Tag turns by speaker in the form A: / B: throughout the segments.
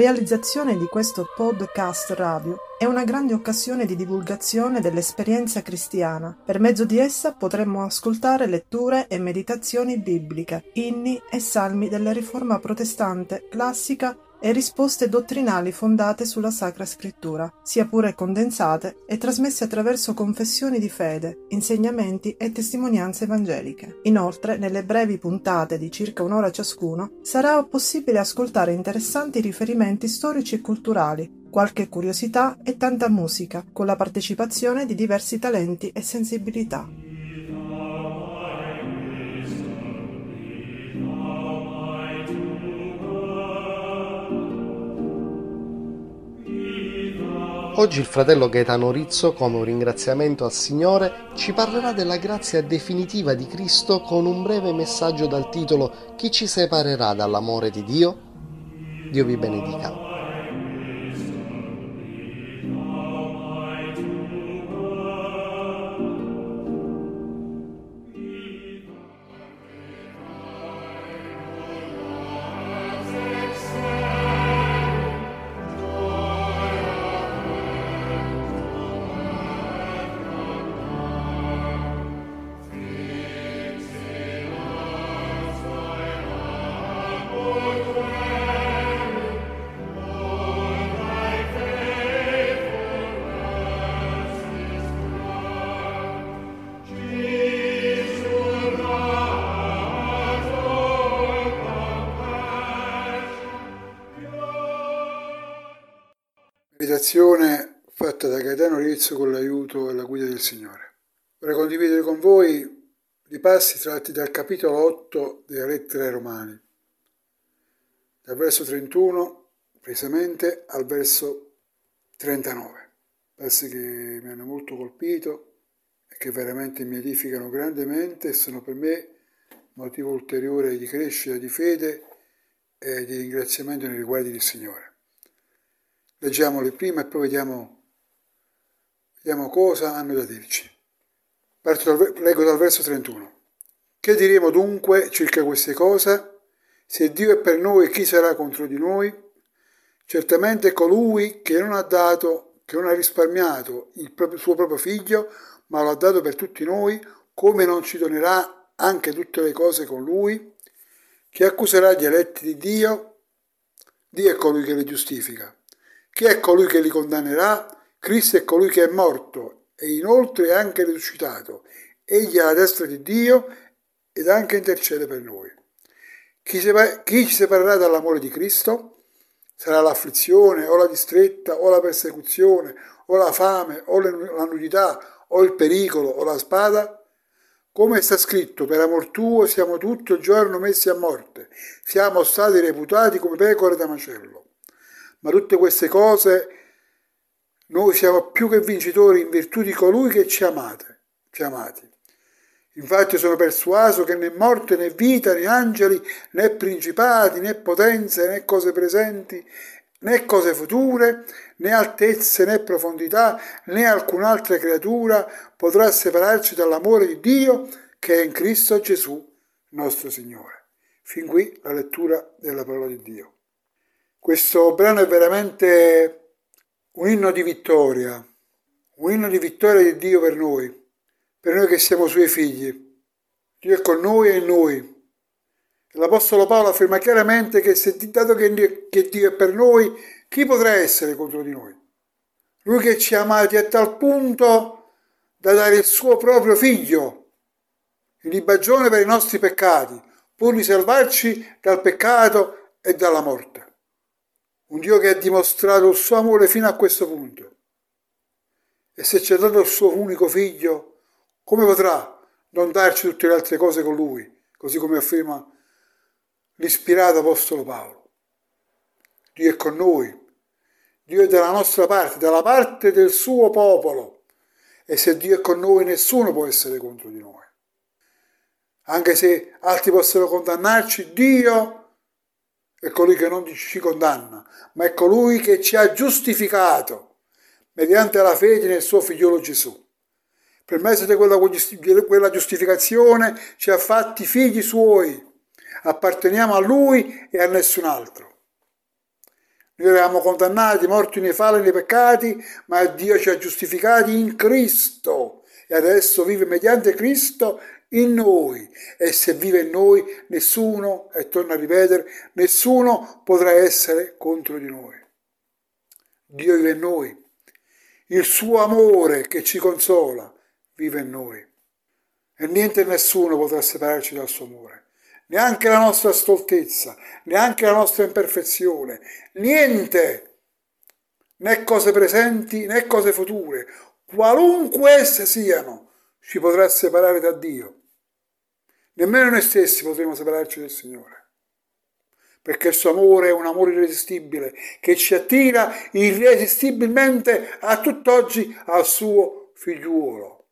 A: Realizzazione di questo podcast radio è una grande occasione di divulgazione dell'esperienza cristiana. Per mezzo di essa potremmo ascoltare letture e meditazioni bibliche, inni e salmi della riforma protestante classica e risposte dottrinali fondate sulla Sacra Scrittura, sia pure condensate e trasmesse attraverso confessioni di fede, insegnamenti e testimonianze evangeliche. Inoltre, nelle brevi puntate di circa un'ora ciascuno, sarà possibile ascoltare interessanti riferimenti storici e culturali, qualche curiosità e tanta musica, con la partecipazione di diversi talenti e sensibilità.
B: Oggi il fratello Gaetano Rizzo, come un ringraziamento al Signore, ci parlerà della grazia definitiva di Cristo con un breve messaggio dal titolo Chi ci separerà dall'amore di Dio? Dio vi benedica.
C: Meditazione fatta da Gaetano Rizzo con l'aiuto e la guida del Signore. Vorrei condividere con voi i passi tratti dal capitolo 8 della lettera ai Romani, dal verso 31 precisamente al verso 39. Passi che mi hanno molto colpito e che veramente mi edificano grandemente e sono per me motivo ulteriore di crescita di fede e di ringraziamento nei riguardi del Signore. Leggiamoli prima e poi vediamo, vediamo cosa hanno da dirci. Dal, leggo dal verso 31. Che diremo dunque circa queste cose? Se Dio è per noi, chi sarà contro di noi? Certamente colui che non ha dato, che non ha risparmiato il proprio, suo proprio figlio, ma lo ha dato per tutti noi, come non ci donerà anche tutte le cose con lui? Chi accuserà gli eletti di Dio? Dio è colui che li giustifica. Chi è colui che li condannerà? Cristo è colui che è morto e inoltre è anche risuscitato egli è alla destra di Dio ed anche intercede per noi. Chi, separ- chi ci separerà dall'amore di Cristo? Sarà l'afflizione, o la distretta, o la persecuzione, o la fame, o la nudità, o il pericolo, o la spada? Come sta scritto, per amor tuo siamo tutto il giorno messi a morte, siamo stati reputati come pecore da macello. Ma tutte queste cose noi siamo più che vincitori in virtù di colui che ci amate, ci amati. Infatti sono persuaso che né morte né vita né angeli né principati né potenze né cose presenti né cose future né altezze né profondità né alcun'altra creatura potrà separarci dall'amore di Dio che è in Cristo Gesù nostro Signore. Fin qui la lettura della parola di Dio. Questo brano è veramente un inno di vittoria, un inno di vittoria di Dio per noi, per noi che siamo suoi figli. Dio è con noi e in noi. L'Apostolo Paolo afferma chiaramente che se dato che Dio è per noi, chi potrà essere contro di noi? Lui che ci ha amati a tal punto da dare il suo proprio figlio, in libagione per i nostri peccati, pur di salvarci dal peccato e dalla morte. Un Dio che ha dimostrato il suo amore fino a questo punto. E se ci ha dato il suo unico figlio, come potrà non darci tutte le altre cose con lui, così come afferma l'ispirato Apostolo Paolo? Dio è con noi, Dio è dalla nostra parte, dalla parte del suo popolo. E se Dio è con noi, nessuno può essere contro di noi. Anche se altri possono condannarci, Dio è colui che non ci condanna, ma è colui che ci ha giustificato mediante la fede nel suo figliolo Gesù. Per mezzo di quella, quella giustificazione ci ha fatti figli suoi, apparteniamo a lui e a nessun altro. Noi eravamo condannati, morti nei falli e nei peccati, ma Dio ci ha giustificati in Cristo e adesso vive mediante Cristo in noi. E se vive in noi nessuno, e torno a ripetere, nessuno potrà essere contro di noi. Dio vive in noi, il suo amore che ci consola vive in noi. E niente e nessuno potrà separarci dal suo amore, neanche la nostra stoltezza, neanche la nostra imperfezione, niente, né cose presenti né cose future, qualunque esse siano, ci potrà separare da Dio. Nemmeno noi stessi potremo separarci del Signore. Perché il suo amore è un amore irresistibile che ci attira irresistibilmente a tutt'oggi al suo figliuolo.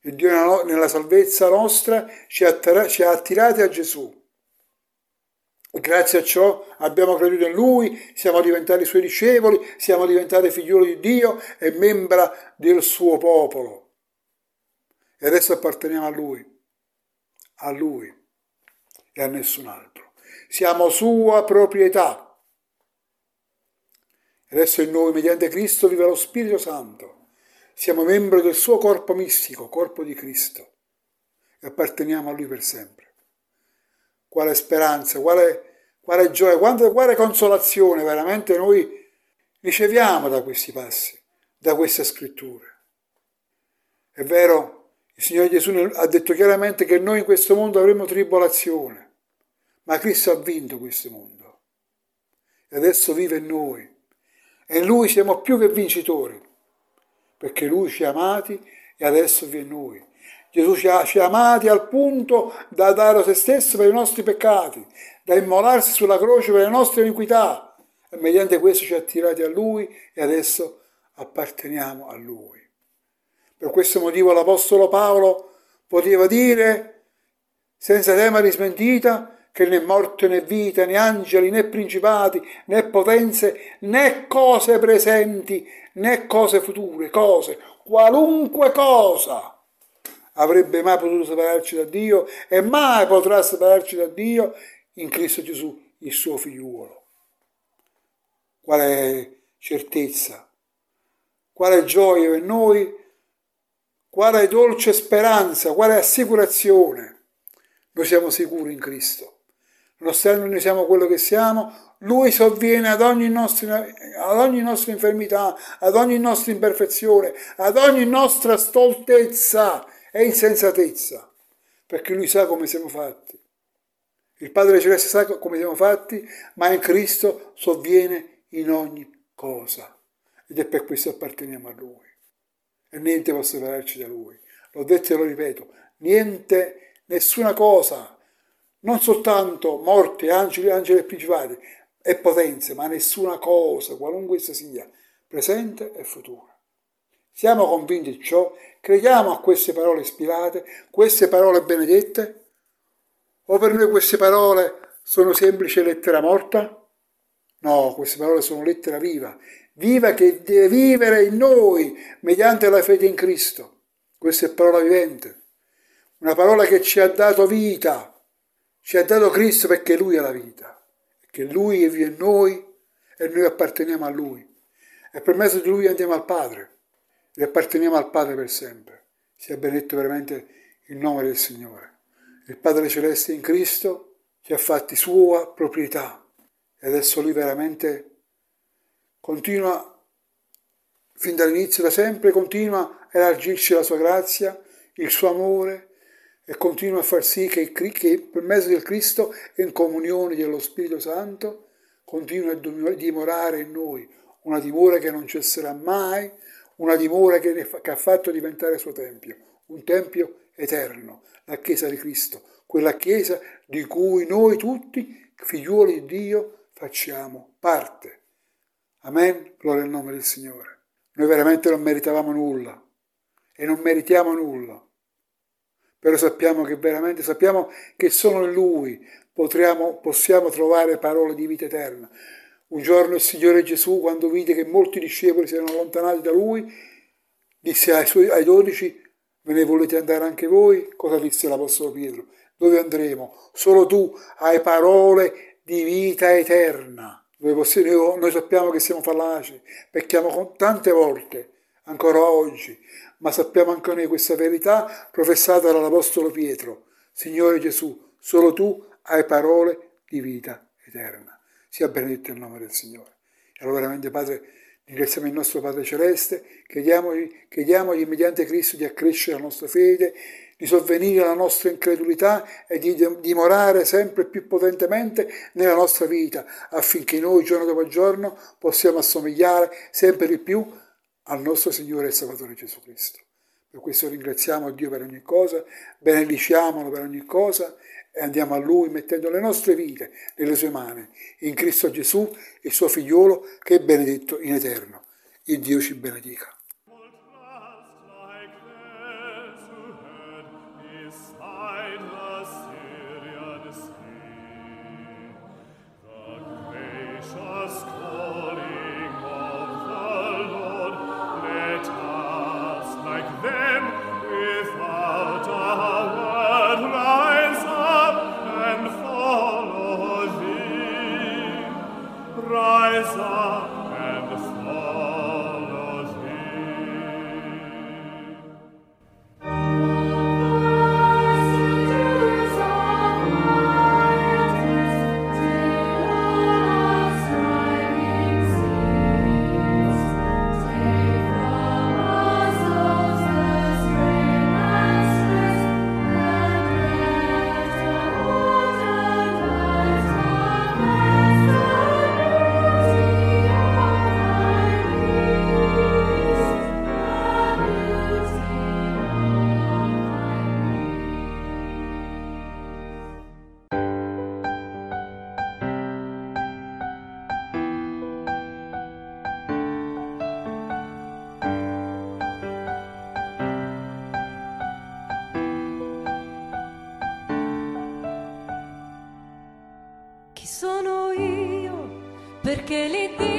C: E Dio nella salvezza nostra ci ha, ci ha attirati a Gesù. E grazie a ciò abbiamo creduto in Lui, siamo diventati Suoi discepoli, siamo diventati figlioli di Dio e membra del suo popolo. E adesso apparteniamo a Lui a Lui e a nessun altro. Siamo sua proprietà. Adesso in noi, mediante Cristo, vive lo Spirito Santo. Siamo membro del suo corpo mistico, corpo di Cristo, e apparteniamo a Lui per sempre. Quale speranza, quale, quale gioia, quante, quale consolazione veramente noi riceviamo da questi passi, da queste scritture. È vero, il Signore Gesù ha detto chiaramente che noi in questo mondo avremo tribolazione, ma Cristo ha vinto questo mondo e adesso vive in noi. E in Lui siamo più che vincitori, perché Lui ci ha amati e adesso vive in noi. Gesù ci ha, ci ha amati al punto da dare se stesso per i nostri peccati, da immolarsi sulla croce per le nostre iniquità. E mediante questo ci ha attirati a Lui e adesso apparteniamo a Lui. Per questo motivo l'Apostolo Paolo poteva dire, senza tema di smentita, che né morte né vita, né angeli, né principati, né potenze, né cose presenti, né cose future, cose, qualunque cosa avrebbe mai potuto separarci da Dio e mai potrà separarci da Dio in Cristo Gesù, il suo figliuolo. Quale certezza, quale gioia per noi quale dolce speranza, quale assicurazione. Noi siamo sicuri in Cristo. nonostante noi siamo quello che siamo, lui sovviene ad ogni, nostra, ad ogni nostra infermità, ad ogni nostra imperfezione, ad ogni nostra stoltezza e insensatezza, perché lui sa come siamo fatti. Il Padre Celeste sa come siamo fatti, ma in Cristo sovviene in ogni cosa. Ed è per questo che apparteniamo a Lui. E niente può separarci da Lui. L'ho detto e lo ripeto, niente, nessuna cosa, non soltanto morte, angeli, angeli e principati e potenze, ma nessuna cosa, qualunque essa sia, presente e futura. Siamo convinti di ciò, crediamo a queste parole ispirate, queste parole benedette, o per noi queste parole sono semplice lettera morta? No, queste parole sono lettera viva, viva che deve vivere in noi mediante la fede in Cristo. Questa è parola vivente, una parola che ci ha dato vita, ci ha dato Cristo perché Lui è la vita, che Lui vive in noi e noi apparteniamo a Lui. E per mezzo di Lui andiamo al Padre e apparteniamo al Padre per sempre. Sia benedetto veramente il nome del Signore. Il Padre Celeste in Cristo ci ha fatti sua proprietà e adesso Lui veramente continua, fin dall'inizio, da sempre, continua a elargirci la sua grazia, il suo amore e continua a far sì che, che per mezzo del Cristo in comunione dello Spirito Santo continua a dimorare in noi, una dimora che non cesserà mai, una dimora che, che ha fatto diventare il suo Tempio, un Tempio eterno, la Chiesa di Cristo, quella Chiesa di cui noi tutti, figliuoli di Dio, facciamo parte. Amen, gloria al nome del Signore. Noi veramente non meritavamo nulla e non meritiamo nulla, però sappiamo che veramente, sappiamo che solo in Lui potremo, possiamo trovare parole di vita eterna. Un giorno il Signore Gesù, quando vide che molti discepoli si erano allontanati da Lui, disse ai, suoi, ai dodici, Ve ne volete andare anche voi? Cosa disse l'Apostolo Pietro? Dove andremo? Solo tu hai parole di vita eterna. Possiamo, noi sappiamo che siamo fallaci, pecchiamo tante volte, ancora oggi, ma sappiamo anche noi questa verità professata dall'Apostolo Pietro. Signore Gesù, solo tu hai parole di vita eterna. Sia benedetto il nome del Signore. E allora veramente Padre, Ringraziamo il nostro Padre Celeste, chiediamogli, chiediamogli mediante Cristo di accrescere la nostra fede, di sovvenire alla nostra incredulità e di dimorare sempre più potentemente nella nostra vita, affinché noi giorno dopo giorno possiamo assomigliare sempre di più al nostro Signore e Salvatore Gesù Cristo. Per questo ringraziamo Dio per ogni cosa, benediciamolo per ogni cosa e andiamo a Lui mettendo le nostre vite nelle sue mani, in Cristo Gesù, il suo figliolo, che è benedetto in eterno. Il Dio ci benedica.
D: Luce la mia vita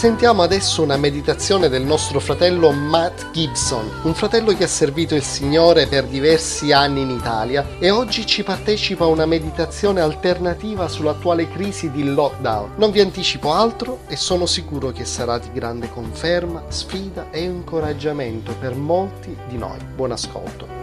B: presentiamo adesso una meditazione del nostro fratello Matt Gibson, un fratello che ha servito il Signore per diversi anni in Italia e oggi ci partecipa a una meditazione alternativa sull'attuale crisi di lockdown. Non vi anticipo altro e sono sicuro che sarà di grande conferma, sfida e incoraggiamento per molti di noi. Buon ascolto.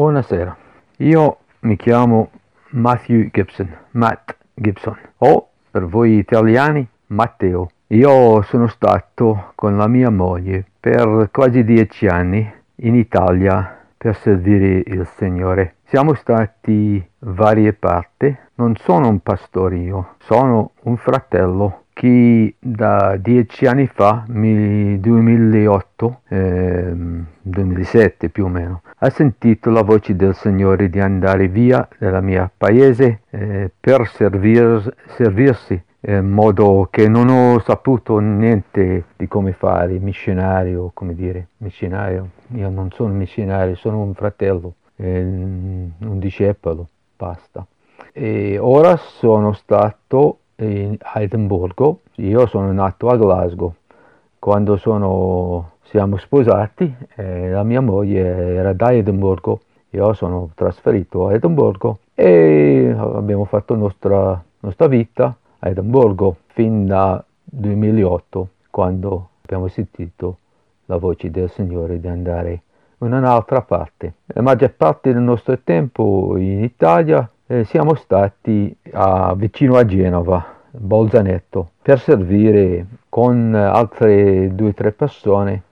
D: Buonasera, io mi chiamo Matthew Gibson, Matt Gibson, o per voi italiani Matteo. Io sono stato con la mia moglie per quasi dieci anni in Italia per servire il Signore. Siamo stati varie parti, non sono un pastore io, sono un fratello che da dieci anni fa, 2008, eh, 2007 più o meno, ha sentito la voce del Signore di andare via dal mio paese eh, per servir, servirsi in modo che non ho saputo niente di come fare missionario, come dire, missionario. Io non sono missionario, sono un fratello, eh, un discepolo, basta. E ora sono stato in Edimburgo. Io sono nato a Glasgow. Quando sono, siamo sposati, eh, la mia moglie era da Edimburgo, io sono trasferito a Edimburgo e abbiamo fatto nostra, nostra vita a Edimburgo fin da 2008, quando abbiamo sentito la voce del Signore di andare in un'altra parte. La maggior parte del nostro tempo in Italia eh, siamo stati a, vicino a Genova, Bolzanetto, per servire con altre due o tre persone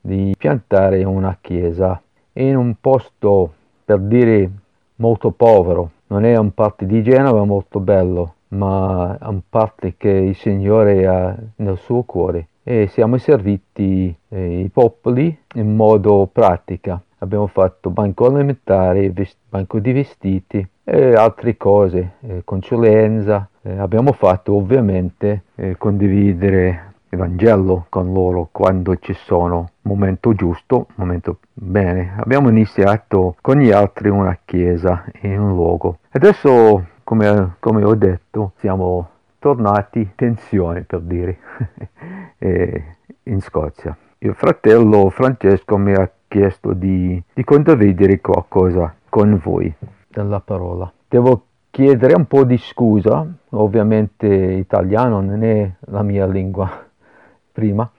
D: di piantare una chiesa in un posto per dire molto povero. Non è un parte di Genova molto bello, ma è un parte che il Signore ha nel suo cuore e siamo serviti eh, i popoli in modo pratico. Abbiamo fatto banco alimentare, banco di vestiti, e altre cose, eh, consulenza. Eh, abbiamo fatto ovviamente eh, condividere il Vangelo con loro quando ci sono momento giusto, momento bene. Abbiamo iniziato con gli altri una chiesa in un luogo. Adesso, come, come ho detto, siamo tornati tensione per dire in Scozia. Il fratello Francesco mi ha chiesto di, di condividere qualcosa con voi della parola. Devo chiedere un po' di scusa, ovviamente italiano non è la mia lingua prima,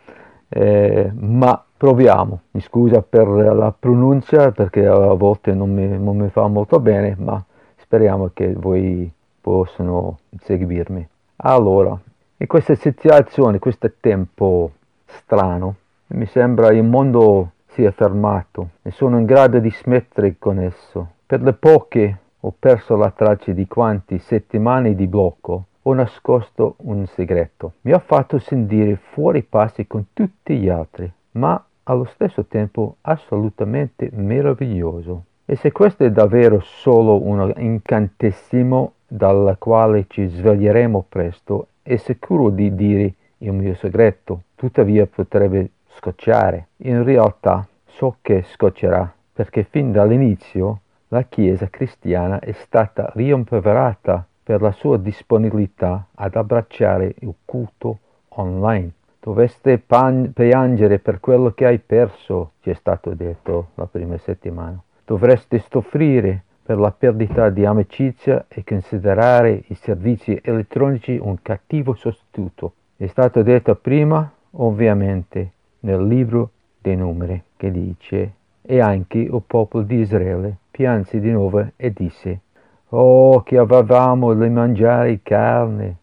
D: eh, ma proviamo. Mi scusa per la pronuncia perché a volte non mi, non mi fa molto bene, ma speriamo che voi possano seguirmi. Allora, in questa situazione, questo tempo strano, mi sembra il mondo sia fermato e sono in grado di smettere con esso per le poche ho perso la traccia di quanti settimane di blocco ho nascosto un segreto. Mi ha fatto sentire fuori passi con tutti gli altri, ma allo stesso tempo assolutamente meraviglioso. E se questo è davvero solo un incantesimo dal quale ci sveglieremo presto, è sicuro di dire il mio segreto, tuttavia potrebbe scocciare. In realtà so che scoccerà, perché fin dall'inizio la Chiesa cristiana è stata rimprovverata per la sua disponibilità ad abbracciare il culto online. Dovreste pan- piangere per quello che hai perso, ci è stato detto la prima settimana. Dovreste soffrire per la perdita di amicizia e considerare i servizi elettronici un cattivo sostituto. È stato detto prima, ovviamente, nel libro dei numeri, che dice, e anche il popolo di Israele pianse di nuovo e disse, Oh, che avevamo di mangiare carne!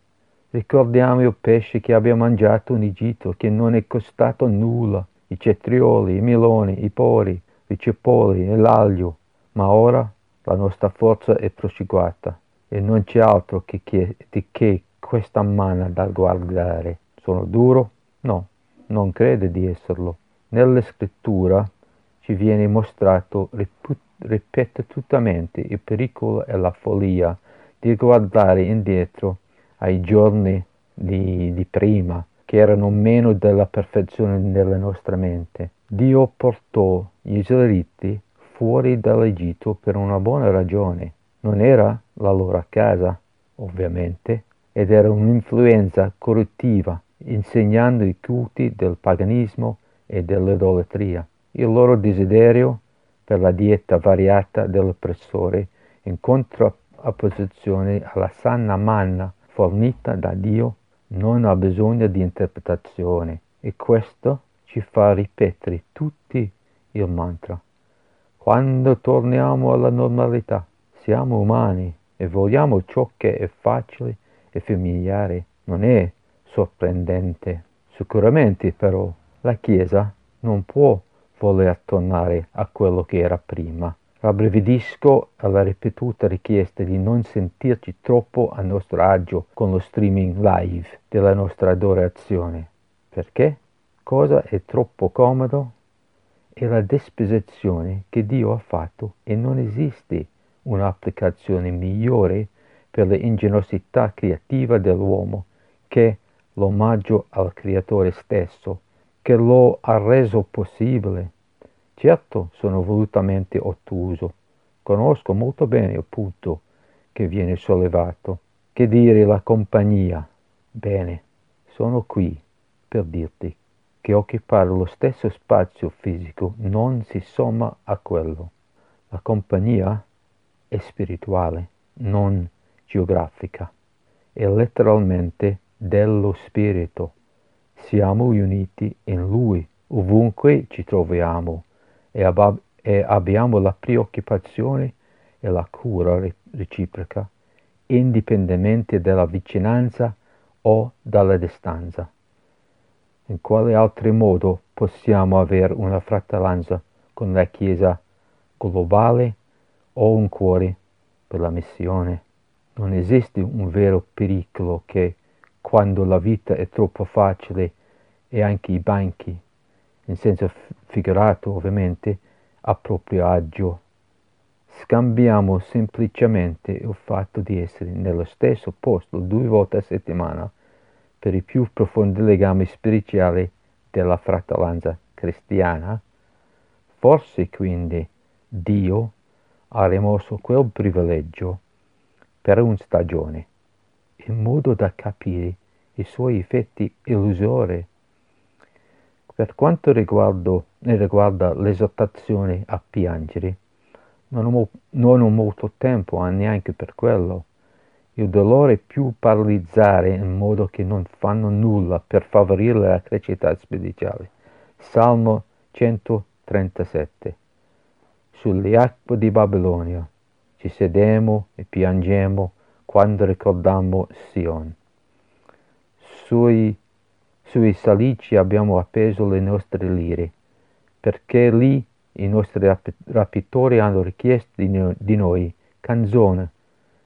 D: Ricordiamo il pesce che abbiamo mangiato in Egitto, che non è costato nulla, i cetrioli, i meloni, i pori, i cipolle e l'aglio, ma ora la nostra forza è prosciugata e non c'è altro che, che, che questa manna da guardare. Sono duro? No, non crede di esserlo. Nella scrittura ci viene mostrato ripetutamente il pericolo e la follia di guardare indietro ai giorni di, di prima, che erano meno della perfezione nella nostra mente. Dio portò gli israeliti fuori dall'Egitto per una buona ragione. Non era la loro casa, ovviamente, ed era un'influenza corruttiva, insegnando i culti del paganismo e dell'idolatria. Il loro desiderio per la dieta variata dell'oppressore in contrapposizione alla sana manna fornita da Dio non ha bisogno di interpretazione e questo ci fa ripetere tutti il mantra. Quando torniamo alla normalità, siamo umani e vogliamo ciò che è facile e familiare. Non è sorprendente. Sicuramente però la Chiesa non può voler tornare a quello che era prima. Rabbrividisco alla ripetuta richiesta di non sentirci troppo a nostro agio con lo streaming live della nostra adorazione. Perché? Cosa è troppo comodo? È la disposizione che Dio ha fatto e non esiste un'applicazione migliore per l'ingenuosità creativa dell'uomo che l'omaggio al creatore stesso, che lo ha reso possibile. Certo sono volutamente ottuso, conosco molto bene il punto che viene sollevato. Che dire la compagnia? Bene, sono qui per dirti che occupare lo stesso spazio fisico non si somma a quello. La compagnia è spirituale, non geografica, è letteralmente dello spirito. Siamo uniti in Lui ovunque ci troviamo e, ab- e abbiamo la preoccupazione e la cura reciproca, indipendentemente dalla vicinanza o dalla distanza. In quale altro modo possiamo avere una fratellanza con la Chiesa globale o un cuore per la missione? Non esiste un vero pericolo che quando la vita è troppo facile e anche i banchi, in senso figurato ovviamente, a proprio agio. Scambiamo semplicemente il fatto di essere nello stesso posto due volte a settimana per i più profondi legami spirituali della fratellanza cristiana. Forse quindi Dio ha rimosso quel privilegio per una stagione, in modo da capire i suoi effetti illusori. Per quanto riguardo, riguarda l'esaltazione a piangere, non ho, non ho molto tempo neanche per quello. Il dolore più paralizzare in modo che non fanno nulla per favorire la crescita spirituale. Salmo 137 Sulle acque di Babilonia ci sedemo e piangemo quando ricordiamo Sion. Sui, sui salici abbiamo appeso le nostre lire, perché lì i nostri rapitori hanno richiesto di, no, di noi canzone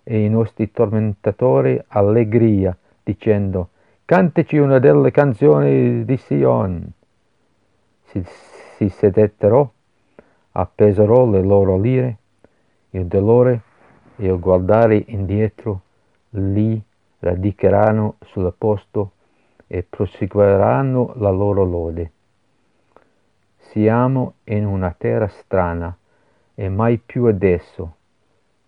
D: e i nostri tormentatori allegria, dicendo cantaci una delle canzoni di Sion. Si, si sedettero, appesero le loro lire il dolore e il guardare indietro li radicheranno sul posto e proseguiranno la loro lode. Siamo in una terra strana e mai più adesso.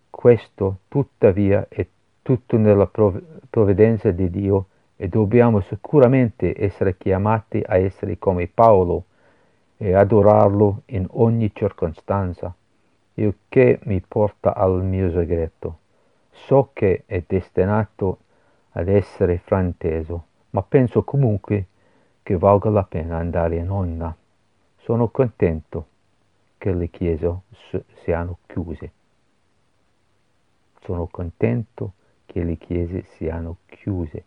D: Questo tuttavia è tutto nella provvidenza di Dio e dobbiamo sicuramente essere chiamati a essere come Paolo e adorarlo in ogni circostanza il che mi porta al mio segreto. So che è destinato ad essere frainteso, ma penso comunque che valga la pena andare in onda. Sono contento che le chiese siano chiuse. Sono contento che le chiese siano chiuse.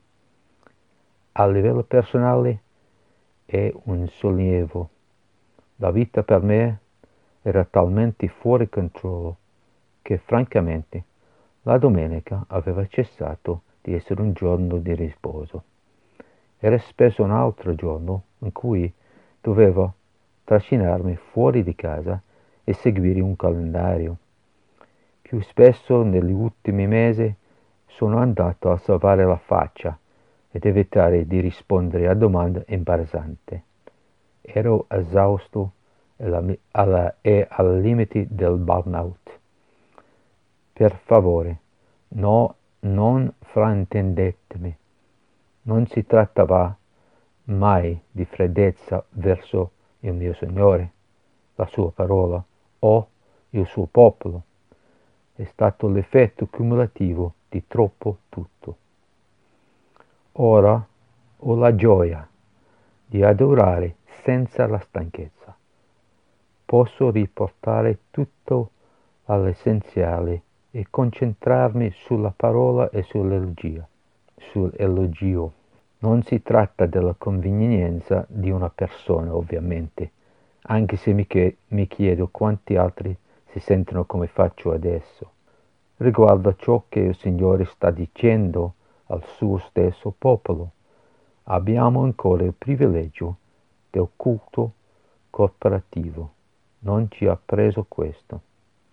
D: A livello personale è un sollievo. La vita per me era talmente fuori controllo che francamente la domenica aveva cessato di essere un giorno di riposo. Era spesso un altro giorno in cui dovevo trascinarmi fuori di casa e seguire un calendario. Più spesso negli ultimi mesi sono andato a salvare la faccia ed evitare di rispondere a domande imbarazzanti. Ero esausto e al limite del burnout. Per favore, no, non fraintendetemi. Non si trattava mai di freddezza verso il mio Signore, la sua parola o il suo popolo. È stato l'effetto cumulativo di troppo tutto. Ora ho la gioia di adorare senza la stanchezza. Posso riportare tutto all'essenziale e concentrarmi sulla parola e sull'elogio. sull'elogio. Non si tratta della convenienza di una persona, ovviamente, anche se mi, chiedo quanti altri si sentono come faccio adesso. Riguardo a ciò che il Signore sta dicendo al suo stesso popolo, abbiamo ancora il privilegio del culto cooperativo. Non ci ha preso questo.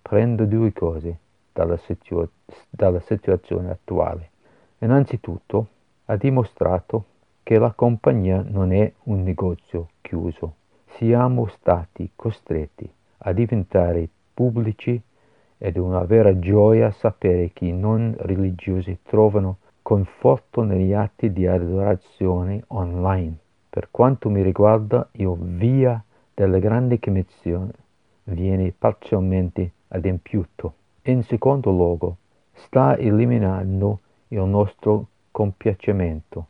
D: Prendo due cose dalla, situa- dalla situazione attuale. Innanzitutto ha dimostrato che la compagnia non è un negozio chiuso. Siamo stati costretti a diventare pubblici ed è una vera gioia sapere che i non religiosi trovano conforto negli atti di adorazione online. Per quanto mi riguarda, il via della grande commissione viene parzialmente adempiuto. In secondo luogo, sta eliminando il nostro compiacimento.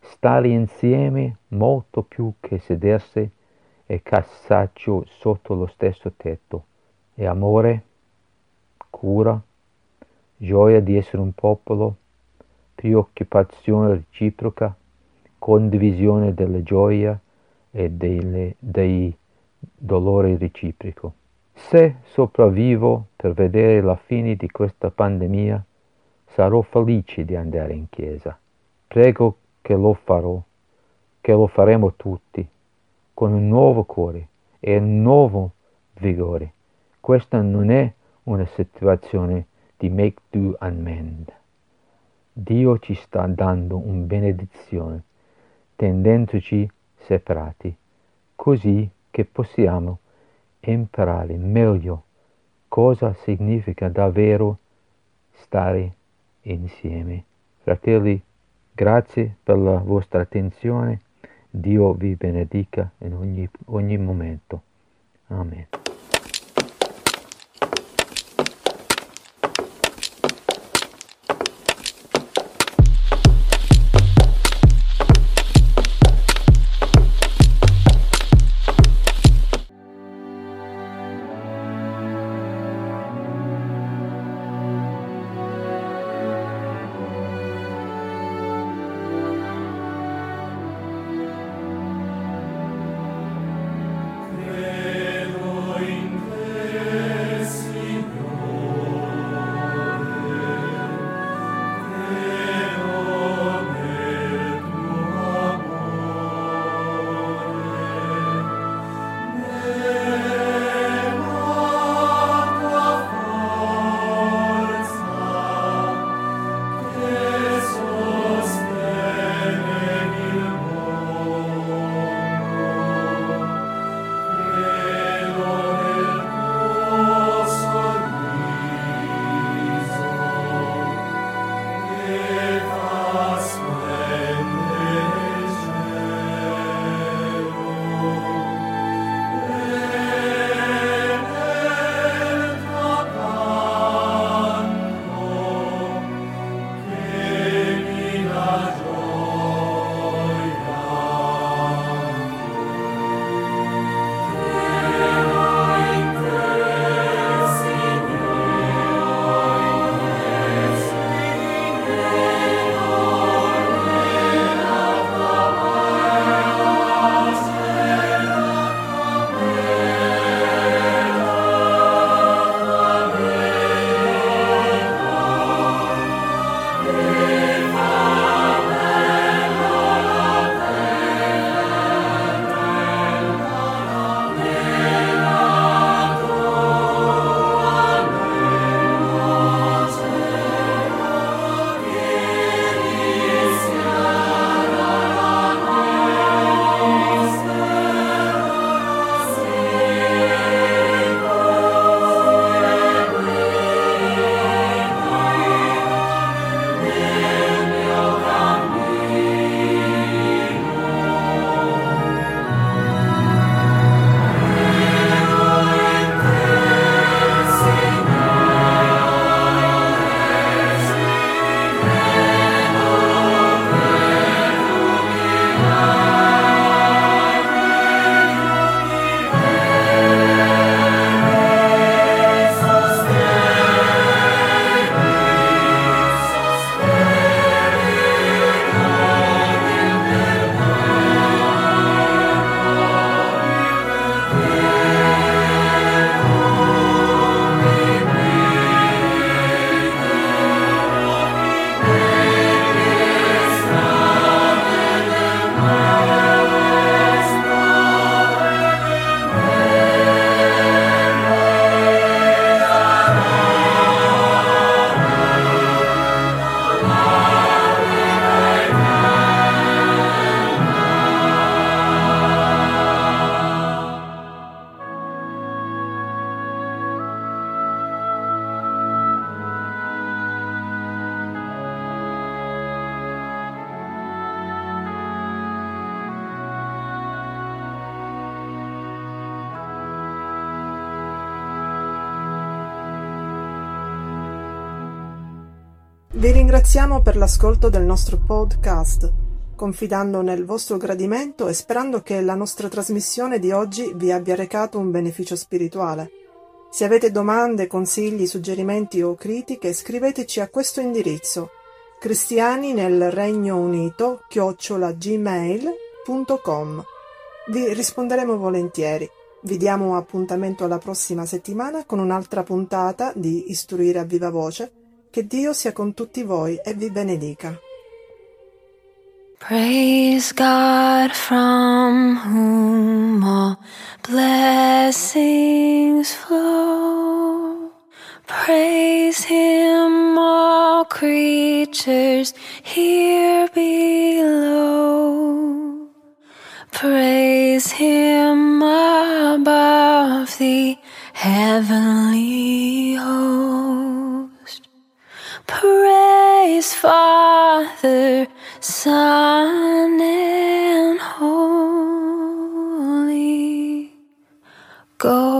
D: Stare insieme molto più che sedersi e cassaccio sotto lo stesso tetto. E amore, cura, gioia di essere un popolo, preoccupazione reciproca, condivisione della gioia e delle, dei dolori reciproco. Se sopravvivo per vedere la fine di questa pandemia, sarò felice di andare in chiesa. Prego che lo farò, che lo faremo tutti, con un nuovo cuore e un nuovo vigore. Questa non è una situazione di make do and mend. Dio ci sta dando una benedizione, tendendoci separati, così che possiamo imparare meglio cosa significa davvero stare insieme. Fratelli, grazie per la vostra attenzione. Dio vi benedica in ogni, ogni momento. Amen.
A: L'ascolto del nostro podcast, confidando nel vostro gradimento e sperando che la nostra trasmissione di oggi vi abbia recato un beneficio spirituale. Se avete domande, consigli, suggerimenti o critiche, scriveteci a questo indirizzo cristiani nel Regno Unito chiocciolagmail.com. Vi risponderemo volentieri. Vi diamo appuntamento alla prossima settimana con un'altra puntata di Istruire a viva voce. Che Dio sia con tutti voi e vi benedica. Praise God from whom all blessings flow. Praise Him, all creatures here below. Praise Him above the heavenly host. Praise Father, Son, and Holy Ghost.